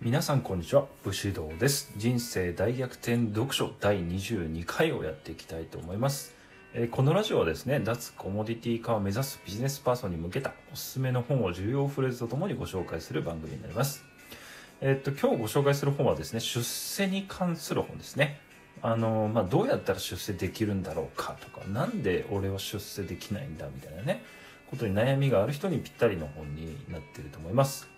皆さんこんにちは。武士道です。人生大逆転読書第22回をやっていきたいと思います、えこのラジオはですね脱コモディティ化を目指すビジネスパーソンに向けたおすすめの本を重要フレーズとともにご紹介する番組になります。えっと今日ご紹介する本はですね出世に関する本ですね。あのまあ、どうやったら出世できるんだろうかとかなんで俺は出世できないんだみたいなねことに悩みがある人にぴったりの本になっていると思います。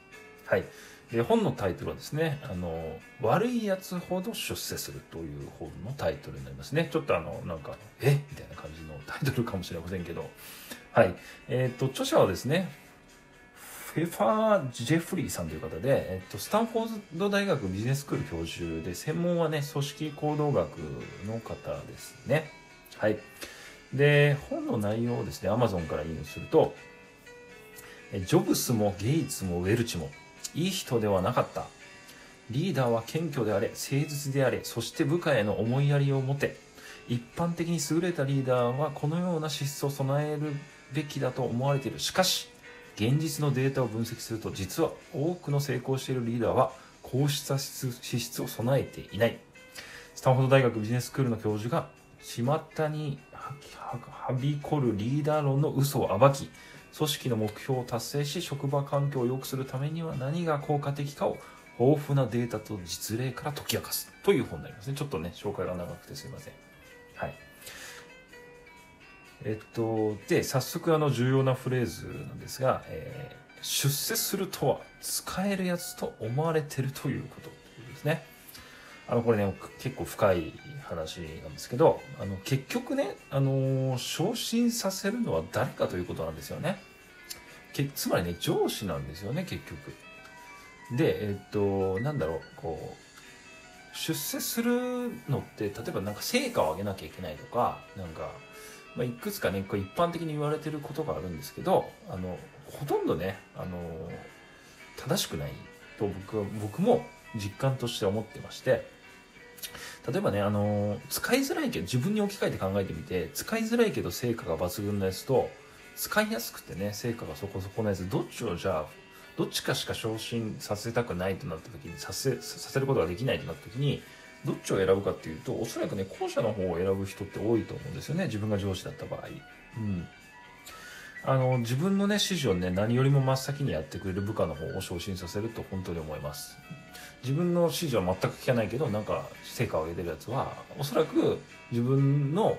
はい。で本のタイトルはですねあの「悪いやつほど出世する」という本のタイトルになりますね。ちょっとあのなんか「え？みたいな感じのタイトルかもしれませんけど。はい。えっ、と著者はですねフェファー・ジェフリーさんという方で、えっと、スタンフォード大学ビジネススクール教授で専門はね組織行動学の方ですね。はい。で本の内容をですね Amazon から引用するとジョブスもゲイツもウェルチもいい人ではなかった。リーダーは謙虚であれ誠実であれそして部下への思いやりを持て。一般的に優れたリーダーはこのような資質を備えるべきだと思われている。しかし現実のデータを分析すると実は多くの成功しているリーダーはこうした資質を備えていない。スタンフォード大学ビジネススクールの教授が巷にははびこるリーダー論の嘘を暴き組織の目標を達成し職場環境を良くするためには何が効果的かを豊富なデータと実例から解き明かす。という本になりますね。ちょっとね紹介が長くてすいません。はい。えっとで早速あの重要なフレーズなんですが、えー出世するとは使えるやつと思われてるということということですね。あのこれね結構深い話なんですけどあの結局ね、あの昇進させるのは誰かということなんですよね。けつまりね上司なんですよね結局。でえっとなんだろうこう出世するのって例えばなんか成果を上げなきゃいけないとかなんか、まあ、いくつかねこう一般的に言われてることがあるんですけどあのほとんどねあの正しくないと僕は僕も実感として思ってまして例えばねあの使いづらいけど自分に置き換えて考えてみて使いづらいけど成果が抜群なやつと使いやすくてね成果がそこそこのやつどっちをじゃあどっちかしか昇進させたくないとなった時にさせさせることができないとなった時にどっちを選ぶかっていうとおそらくね後者の方を選ぶ人って多いと思うんですよね自分が上司だった場合。うんあの自分のね指示をね何よりも真っ先にやってくれる部下の方を昇進させると本当に思います。自分の指示は全く聞かないけどなんか成果を上げてるやつはおそらく自分の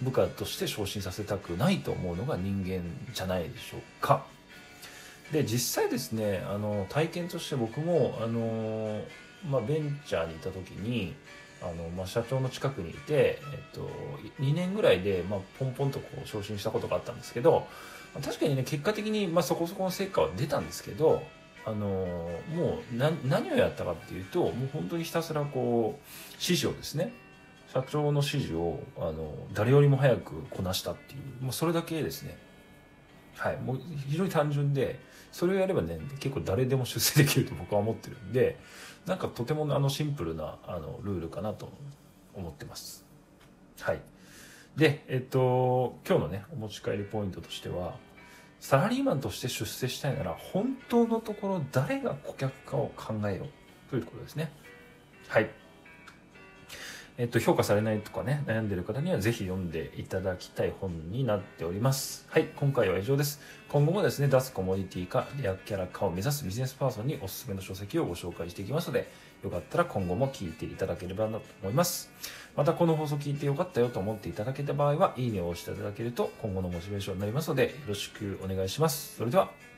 部下として昇進させたくないと思うのが人間じゃないでしょうか。で実際ですねあの体験として僕もあの、まあ、ベンチャーにいた時にあの、まあ、社長の近くにいて、えっと、2年ぐらいで、まあ、ポンポンとこう昇進したことがあったんですけど確かにね結果的に、まあ、そこそこの成果は出たんですけどあのもうな何をやったかっていうともう本当にひたすらこう指示をですね社長の指示をあの誰よりも早くこなしたっていうもうそれだけですね。はい。もう非常に単純でそれをやればね結構誰でも出世できると僕は思ってるんでなんかとてもあのシンプルなあのルールかなと思ってます。はい。でえっと今日のねお持ち帰りポイントとしてはサラリーマンとして出世したいなら本当のところ誰が顧客かを考えようということですね。はい。えっと、評価されないとかね、悩んでる方にはぜひ読んでいただきたい本になっております。はい、今回は以上です。今後もですね、脱コモディティ化、レアキャラ化を目指すビジネスパーソンにおすすめの書籍をご紹介していきますので、よかったら今後も聞いていただければなと思います。またこの放送聞いてよかったよと思っていただけた場合は、いいねを押していただけると今後のモチベーションになりますので、よろしくお願いします。それでは。